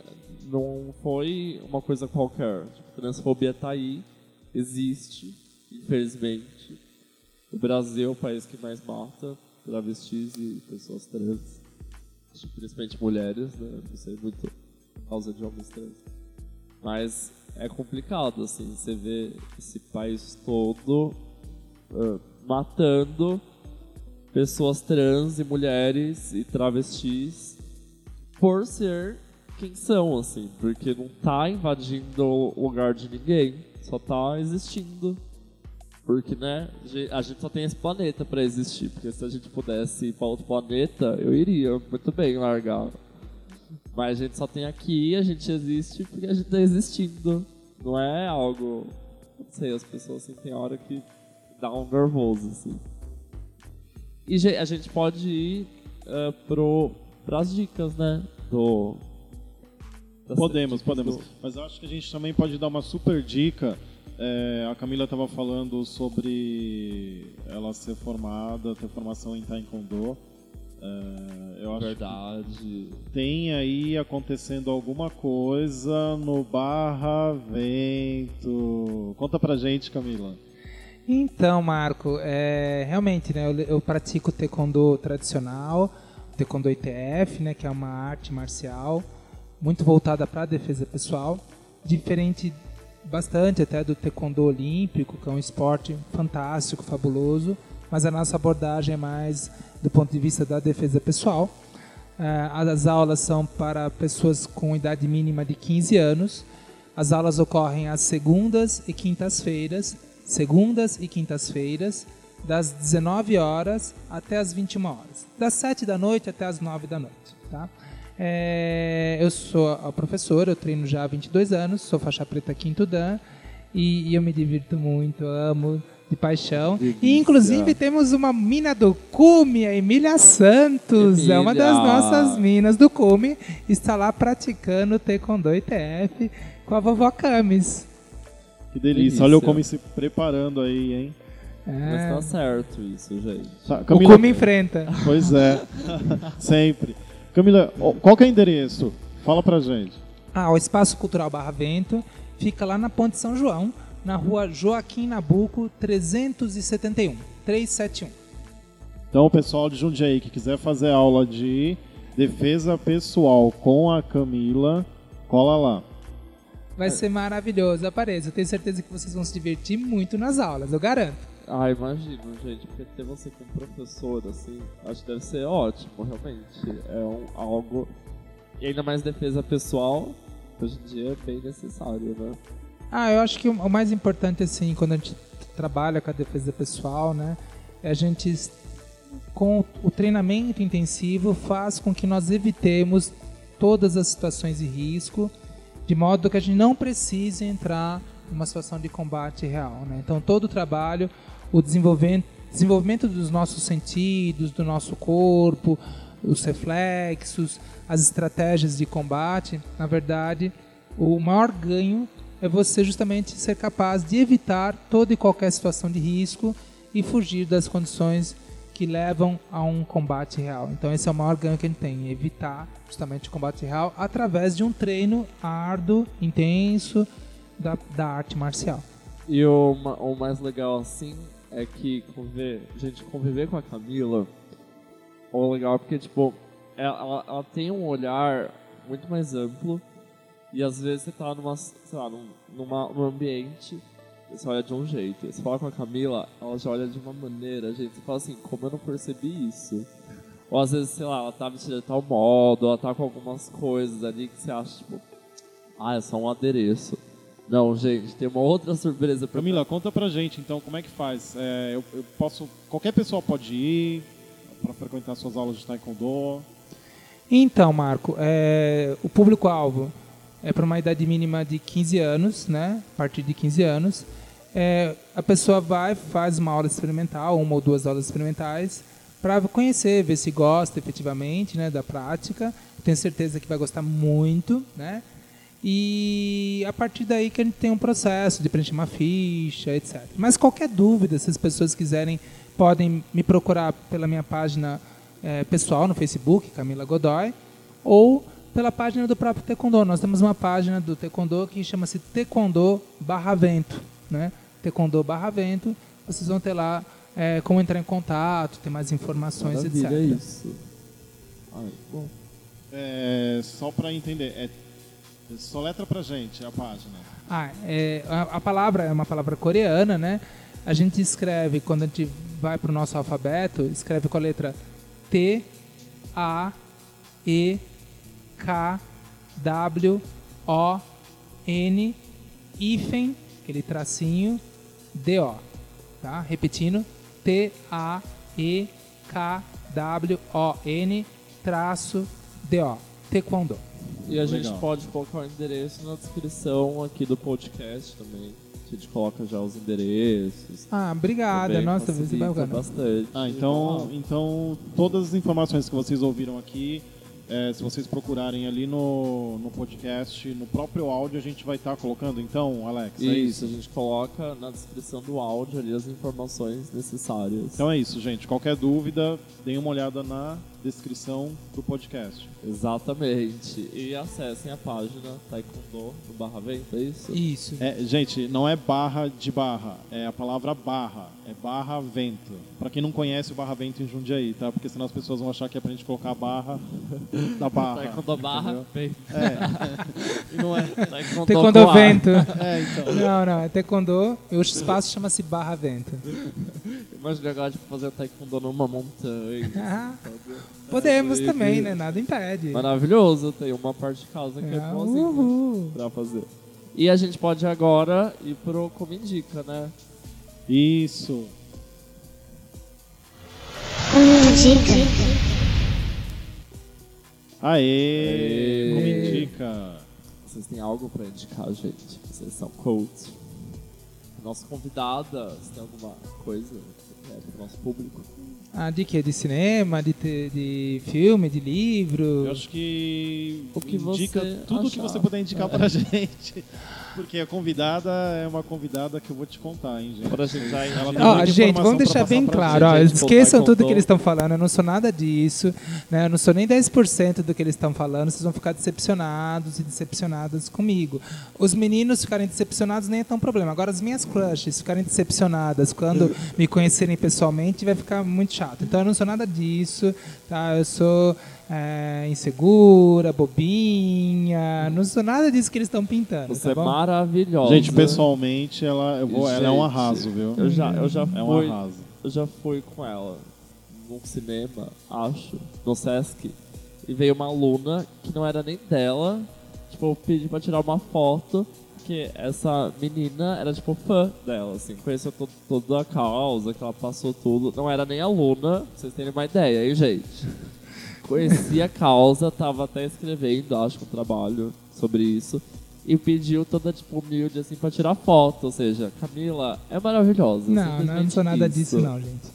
não foi uma coisa qualquer. Tipo, transfobia tá aí, existe, infelizmente. O Brasil é o país que mais mata travestis e pessoas trans, principalmente mulheres, né? Não sei muito por causa de homens trans. Mas é complicado, assim, você vê esse país todo uh, matando pessoas trans e mulheres e travestis por ser quem são, assim, porque não tá invadindo o lugar de ninguém, só tá existindo. Porque, né, a gente só tem esse planeta para existir. Porque se a gente pudesse ir para outro planeta, eu iria muito bem largar. Mas a gente só tem aqui, a gente existe porque a gente tá existindo. Não é algo. Não sei, as pessoas assim, tem hora que dá um nervoso, assim. E a gente pode ir uh, pro, pras dicas, né? Do. Podemos, podemos. Do... Mas eu acho que a gente também pode dar uma super dica é, a Camila estava falando sobre ela ser formada, ter formação em Taekwondo. É, eu acho Verdade. tem aí acontecendo alguma coisa no Barra Vento. Conta pra gente, Camila. Então, Marco, é, realmente, né, eu, eu pratico taekwondo tradicional, taekwondo ITF, né, que é uma arte marcial muito voltada para a defesa pessoal, diferente bastante até do taekwondo olímpico, que é um esporte fantástico, fabuloso, mas a nossa abordagem é mais do ponto de vista da defesa pessoal. Eh, as aulas são para pessoas com idade mínima de 15 anos. As aulas ocorrem às segundas e quintas-feiras, segundas e quintas-feiras, das 19 horas até as 21 horas, das 7 da noite até as 9 da noite, tá? É, eu sou a professora, eu treino já há 22 anos, sou faixa preta quinto dan e, e eu me divirto muito, amo de paixão. E inclusive temos uma mina do Cume, a Emília Santos, Emília. é uma das nossas minas do Cume, está lá praticando Taekwondo ITF com a vovó Camis. Que delícia, delícia. olha o Cume se preparando aí, hein? É. Mas tá certo isso, gente. Tá, Camila... O Cume enfrenta. Pois é, sempre. Camila, qual que é o endereço? Fala pra gente. Ah, o Espaço Cultural Barra Vento fica lá na Ponte São João, na rua Joaquim Nabuco, 371, 371. Então, o pessoal de Jundiaí que quiser fazer aula de defesa pessoal com a Camila, cola lá. Vai ser maravilhoso, apareça. Eu tenho certeza que vocês vão se divertir muito nas aulas, eu garanto. Ah, imagino, gente, porque ter você como professor, assim, acho que deve ser ótimo, realmente. É um, algo. E ainda mais defesa pessoal, hoje em dia é bem necessário, né? Ah, eu acho que o mais importante, assim, quando a gente trabalha com a defesa pessoal, né, é a gente, com o treinamento intensivo, faz com que nós evitemos todas as situações de risco, de modo que a gente não precise entrar numa situação de combate real. Né? Então, todo o trabalho o desenvolvimento, desenvolvimento dos nossos sentidos, do nosso corpo, os reflexos, as estratégias de combate, na verdade, o maior ganho é você justamente ser capaz de evitar toda e qualquer situação de risco e fugir das condições que levam a um combate real. Então esse é o maior ganho que a gente tem, evitar justamente o combate real através de um treino árduo, intenso da, da arte marcial. E o, o mais legal assim é que conviver, gente, conviver com a Camila é legal porque, tipo, ela, ela tem um olhar muito mais amplo e às vezes você tá numa, sei lá, num, numa, num ambiente você olha de um jeito. Você fala com a Camila, ela já olha de uma maneira, gente. Você fala assim, como eu não percebi isso? Ou às vezes, sei lá, ela tá vestida de tal modo, ela tá com algumas coisas ali que você acha, tipo, ah, é só um adereço. Não, gente, tem uma outra surpresa pra Camila, conta pra gente então como é que faz. É, eu, eu posso. Qualquer pessoa pode ir para frequentar suas aulas de taekwondo. Então, Marco, é, o público-alvo é para uma idade mínima de 15 anos, né? A partir de 15 anos. É, a pessoa vai, faz uma aula experimental, uma ou duas aulas experimentais, para conhecer, ver se gosta efetivamente né, da prática. Tenho certeza que vai gostar muito, né? E a partir daí que a gente tem um processo de preencher uma ficha, etc. Mas qualquer dúvida, se as pessoas quiserem, podem me procurar pela minha página é, pessoal no Facebook, Camila Godoy, ou pela página do próprio Taekwondo. Nós temos uma página do Taekwondo que chama-se Taekwondo Barra Vento. Né? Taekwondo Barra Vento. Vocês vão ter lá é, como entrar em contato, ter mais informações, Maravilha, etc. é isso. Ai, bom. É, só para entender, é, soletra pra gente a página. Ah, é, a, a palavra é uma palavra coreana, né? A gente escreve, quando a gente vai para o nosso alfabeto, escreve com a letra T, A, E, K, W, O, N, hífen, aquele tracinho, D, O. Tá? Repetindo, T, A, E, K, W, O, N, traço, D, O. Taekwondo. E a gente Legal. pode colocar o endereço na descrição aqui do podcast também. A gente coloca já os endereços. Ah, obrigada. Também Nossa, você vai bastante. Ah, então, então todas as informações que vocês ouviram aqui, é, se vocês procurarem ali no, no podcast, no próprio áudio, a gente vai estar colocando, então, Alex? É Isso, a gente coloca na descrição do áudio ali as informações necessárias. Então é isso, gente. Qualquer dúvida, deem uma olhada na descrição do podcast. Exatamente. E acessem a página Taekwondo no Barra Vento, é isso? Isso. É, gente, não é barra de barra, é a palavra barra, é barra vento. Pra quem não conhece o barra vento em Jundiaí, tá? Porque senão as pessoas vão achar que é pra gente colocar a barra da barra. Taekwondo Barra? Vento. É. E não é. Taekwondo Taekwondo. Vento. É, então. Não, não, é Taekwondo e o espaço chama-se Barra Vento. Imagina agora de fazer Taekwondo numa montanha. Podemos É, também, e- né? Nada impede. Maravilhoso, tem uma parte de casa que é, Ah, boazinha uhul. pra fazer. E a gente pode agora ir pro Como Indica, né? Isso. Aê! Aê. Como indica? Vocês têm algo pra indicar, gente? Vocês são coach. Nossa convidada, você tem alguma coisa que você quer pro nosso público? Ah, de quê? De cinema, de, te- de filme, de livro? Eu acho que O que indica você tudo que achar. você puder indicar pra gente. Porque a convidada é uma convidada que eu vou te contar, hein, gente. Pra gente já Ela tem Ó, gente, vamos deixar bem claro, ó, esqueçam tudo que eles estão falando, eu não sou nada disso, né? Eu não sou nem 10% do que eles estão falando, vocês vão ficar decepcionados e decepcionadas comigo. Os meninos ficarem decepcionados nem é tão problema. Agora as minhas crushes ficarem decepcionadas quando me conhecerem pessoalmente vai ficar muito chato. Então eu não sou nada disso, tá? Eu sou é, insegura, bobinha, não sou nada disso que eles estão pintando, Você tá é maravilhosa. Gente, pessoalmente, ela, eu vou, ela é um Gente, arraso, viu? Eu já, eu já É um fui, arraso. eu já fui com ela num cinema, acho, no Sesc, e veio uma aluna que não era nem dela. Tipo, eu pedi pra tirar uma foto, que essa menina era, tipo, fã dela, assim, conheceu to toda a causa, que ela passou tudo. Não era nem aluna, pra vocês terem uma ideia, hein, gente? Conhecia a causa, tava até escrevendo, acho, um trabalho sobre isso. E pediu toda, tipo, humilde, assim, pra tirar foto. Ou seja, Camila é maravilhosa. Não, não, sou nada isso. disso não, gente.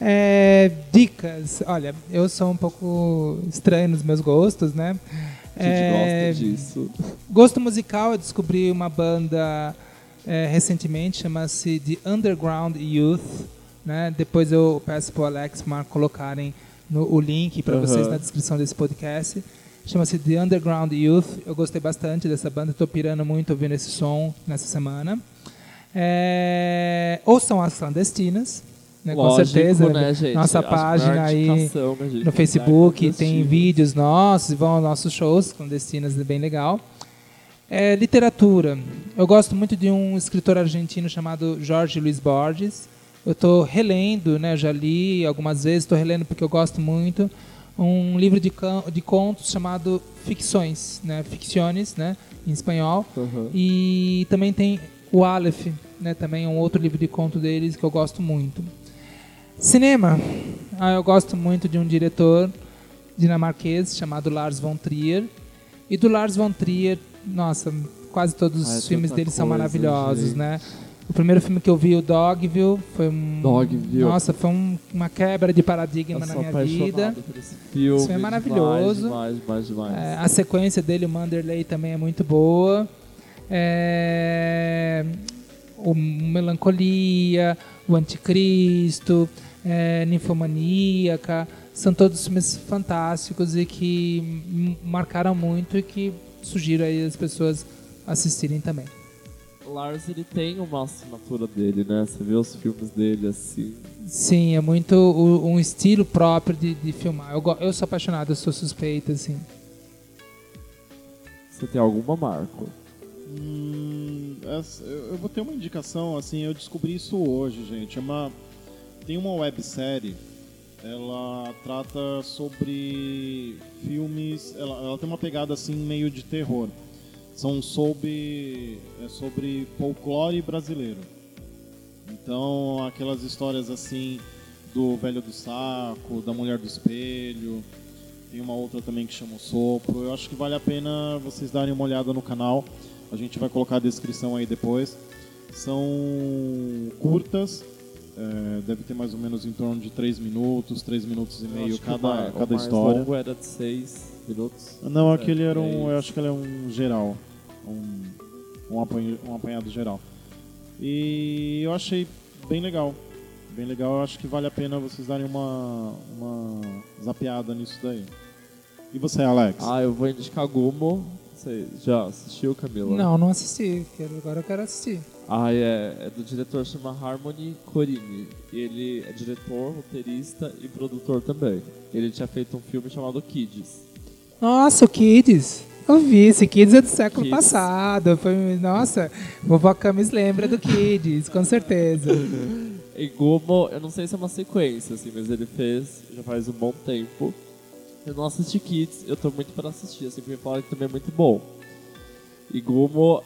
É, dicas, olha, eu sou um pouco estranho nos meus gostos, né? A gente É, gosta disso. Gosto musical, eu descobri uma banda é, recentemente, chama-se The Underground Youth. Né? Depois eu peço pro Alex e Marco colocarem no, o link para Aham. vocês na descrição desse podcast. Chama-se The Underground Youth. Eu gostei bastante dessa banda, estou pirando muito ouvindo esse som nessa semana. É, ouçam as clandestinas, né? com Lógico, certeza. né, gente? Nossa Acho que a página aí no Facebook tem vídeos nossos vão aos nossos shows clandestinos, é bem legal. É, literatura. Eu gosto muito de um escritor argentino chamado Jorge Luiz Borges. Eu estou relendo, né? Já li algumas vezes, estou relendo porque eu gosto muito um livro de, de contos chamado Ficções, né? Ficciones, né? Em espanhol. Uhum. E também tem o Aleph, né? Também é um outro livro de conto deles que eu gosto muito. Cinema. Ah, eu gosto muito de um diretor dinamarquês chamado Lars von Trier. E do Lars von Trier, nossa, quase todos Ah, é os filmes tanta dele são maravilhosos, gente. né? O primeiro filme que eu vi, o Dogville, foi um. Dogville. Nossa, foi um- uma quebra de paradigma Eu na minha vida. por esse filme. Isso é maravilhoso. Demais, demais, demais. É, a sequência dele, o Manderley, também é muito boa. É, o Melancolia, o Anticristo, é, Ninfomaníaca, são todos filmes fantásticos e que marcaram muito e que sugiro aí as pessoas assistirem também. Lars, ele tem uma assinatura dele, né? Você vê os filmes dele, assim... Sim, é muito o- um estilo próprio de, de filmar. Eu, eu sou apaixonado, eu sou suspeita, assim. Você tem alguma marca? Hum, essa- eu eu vou ter uma indicação, assim, eu descobri isso hoje, gente. É uma, tem uma websérie, ela trata sobre filmes, ela, ela tem uma pegada assim meio de terror. São sobre, é sobre folclore brasileiro. Então, aquelas histórias assim do velho do saco, da mulher do espelho, tem uma outra também que chama o Sopro. Eu acho que vale a pena vocês darem uma olhada no canal. A gente vai colocar a descrição aí depois. São curtas, é, deve ter mais ou menos em torno de 3 minutos, 3 minutos e meio o cada, mais- o cada mais história. longo era de 6 minutos. Não, aquele era um. Eu acho que ele é um geral. Um, um, apanha- um apanhado geral. E eu achei bem legal. Bem legal, eu acho que vale a pena vocês darem uma, uma zapeada nisso daí. E você, Alex? Ah, eu vou indicar Gumo. Você já assistiu, Camila? Não, não assisti. Agora eu quero assistir. Ah, é, é do diretor chama Harmony Corine. Ele é diretor, roteirista e produtor também. Ele tinha feito um filme chamado Kids. Nossa, o Kids. Eu vi, esse Kids é do século Kids. passado. Foi, nossa, vovó Camis lembra do Kids, com certeza. E eu não sei se é uma sequência, assim, mas ele fez já faz um bom tempo. Eu não assisti Kids, eu tô muito para assistir, assim, porque falaram que também é muito bom. E e-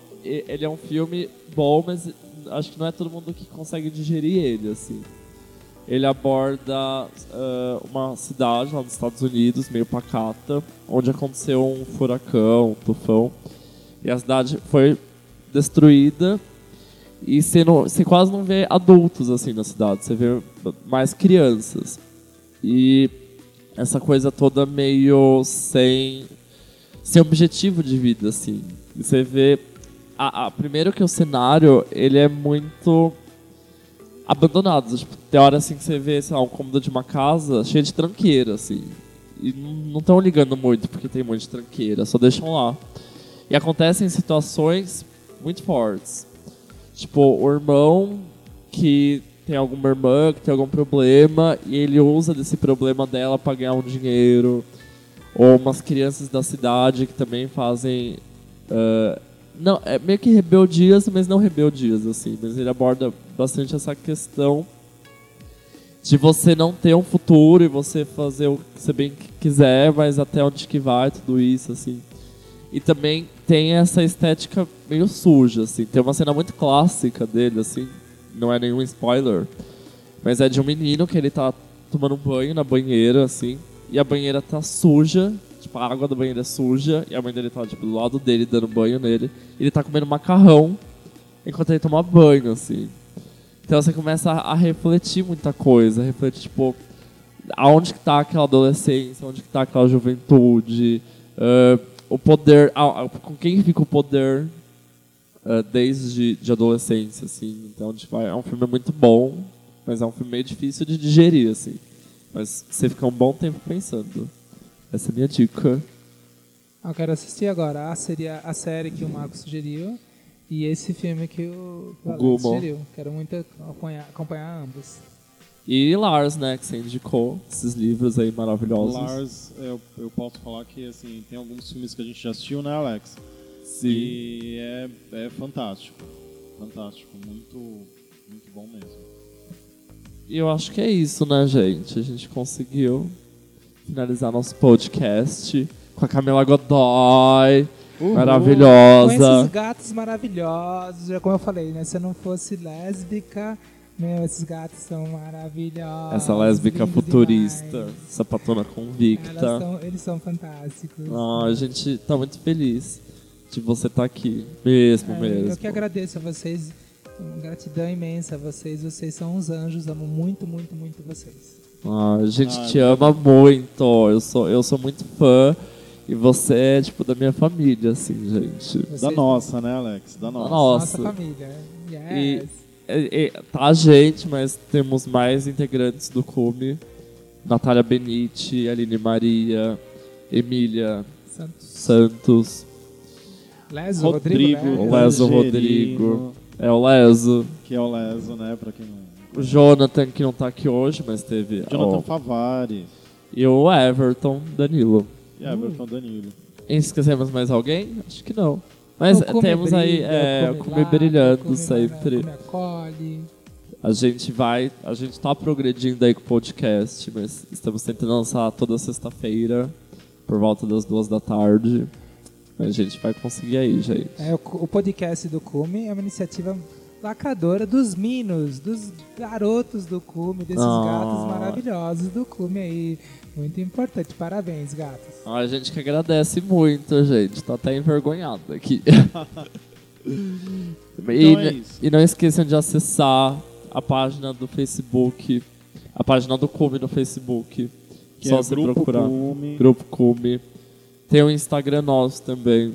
ele é um filme bom, mas acho que não é todo mundo que consegue digerir ele, assim. Ele aborda ah, uma cidade lá nos Estados Unidos, meio pacata, onde aconteceu um furacão, um tufão, e a cidade foi destruída e você, não, você quase não vê adultos assim na cidade, você vê mais crianças. E essa coisa toda meio sem, sem objetivo de vida, assim. E você vê. A, primeiro que o cenário ele é muito abandonado. Tipo, tem hora assim que você vê, sei lá, um cômodo de uma casa cheio de tranqueira, assim. E não estão ligando muito porque tem monte de tranqueira, só deixam lá. E acontecem situações muito fortes. Tipo, o irmão que tem alguma irmã que tem algum problema e ele usa desse problema dela para ganhar um dinheiro. Ou umas crianças da cidade que também fazem. ah, não, é meio que rebeldias, mas não rebeldias, assim. Mas ele aborda bastante essa questão de você não ter um futuro e você fazer o que você bem quiser, mas até onde que vai, tudo isso, assim. E também tem essa estética meio suja, assim. Tem uma cena muito clássica dele, assim. Não é nenhum spoiler. Mas é de um menino que ele tá tomando banho na banheira, assim. E a banheira tá suja. Tipo, a água da banheira é suja. E a mãe dele tá, tipo, do lado dele, dando banho nele. E ele tá comendo macarrão enquanto ele toma banho, assim. Então você começa a, refletir muita coisa. Refletir, tipo, aonde que tá aquela adolescência, onde que tá aquela juventude, ah, o poder, ah, com quem fica o poder ah, desde de adolescência, assim. Então, tipo, é um filme muito bom, mas é um filme meio difícil de digerir, assim. Mas você fica um bom tempo pensando. Essa é a minha dica. Eu quero assistir agora a, seria a série que o Marco sugeriu e esse filme que o, o O Alex Gumo. sugeriu. Quero muito acompanhar, acompanhar ambos. E Lars, né, que você indicou, esses livros aí maravilhosos. Lars, eu, eu posso falar que assim, tem alguns filmes que a gente já assistiu, né, Alex? Sim. E é, é fantástico. Fantástico. Muito, muito bom mesmo. E eu acho que é isso, né, gente? A gente conseguiu finalizar nosso podcast com a Camila Godoy. Com Maravilhosa. esses gatos maravilhosos. Já como eu falei, né? Se eu não fosse lésbica, meu, esses gatos são maravilhosos. Essa lésbica futurista, demais. sapatona Elas convicta. são- eles são fantásticos. Ah, a gente tá muito feliz de você estar aqui. Mesmo, É, mesmo. Eu que agradeço a vocês. Gratidão imensa a vocês. Vocês são uns anjos. Amo muito, muito, muito vocês. Ah, a gente Ah, te ama muito. Eu sou, eu sou muito fã. E você é, tipo, da minha família, assim, gente. Da Vocês- nossa, né, Alex? Da nossa. nossa. Nossa família. Yes. E- é, tá a gente, mas temos mais integrantes do Cume. Natália Benite, Aline Maria, Emília Santos. Santos, Leso, Rodrigo, Rodrigo, O Leso. Rodrigo. é o Leso. Que é o Leso, né? Pra quem não. O Jonathan, que não tá aqui hoje, mas teve. Jonathan ó, Favari. e o Everton Danilo. E Everton Danilo. Esquecemos mais alguém? Acho que não. Mas temos aí é, o lata, brilhando o Cume sempre. Acolhe. A gente vai, a gente tá progredindo aí com o podcast, mas estamos tentando lançar toda sexta-feira, por volta das duas da tarde. Mas a gente vai conseguir aí, gente. É, o, o podcast do Cume é uma iniciativa lacradora dos minos, dos garotos do Cume, desses Ah. gatos maravilhosos do Cume aí. Muito importante. Parabéns, gatos. A gente que agradece muito, gente. Tô até envergonhado aqui. e, Então é isso. e não esqueçam de acessar a página do Facebook, a página do Cume no Facebook. Que Só é você Grupo procurar. Cume. Grupo Cume. Tem o Instagram nosso também.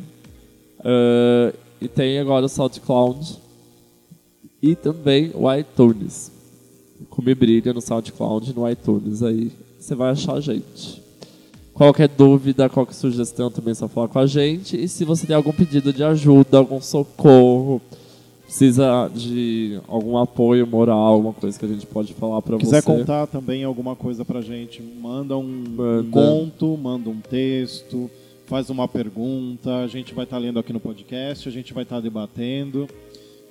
Ah, e tem agora o SoundCloud. E também o iTunes. Cume Brilha no SoundCloud no iTunes. Aí você vai achar a gente. Qualquer dúvida, qualquer sugestão também é só falar com a gente. E se você tem algum pedido de ajuda, algum socorro, precisa de algum apoio moral, alguma coisa que a gente pode falar quiser você. contar também alguma coisa pra gente, manda um, Manda. um conto, manda um texto, faz uma pergunta, a gente vai estar lendo aqui no podcast, a gente vai estar debatendo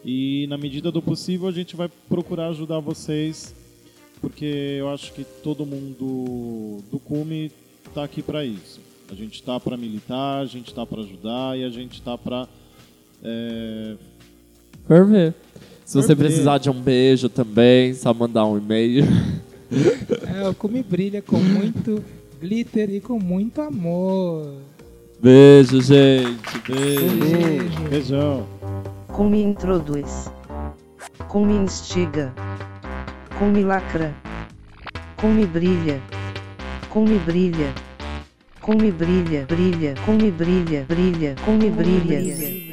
e na medida do possível a gente vai procurar ajudar vocês, porque eu acho que todo mundo do Cume está aqui para isso. A gente está para militar, a gente está para ajudar e a gente está para é, Por ver. Se você ver. precisar de um beijo também, só mandar um e-mail. É, o Cume brilha com muito glitter e com muito amor. Beijo, gente. Beijo. Beijo. beijão. Cume introduz. Cume instiga. Cume lacra. Cume brilha. Cume brilha. Cume brilha, brilha, cume brilha, brilha, cume brilha.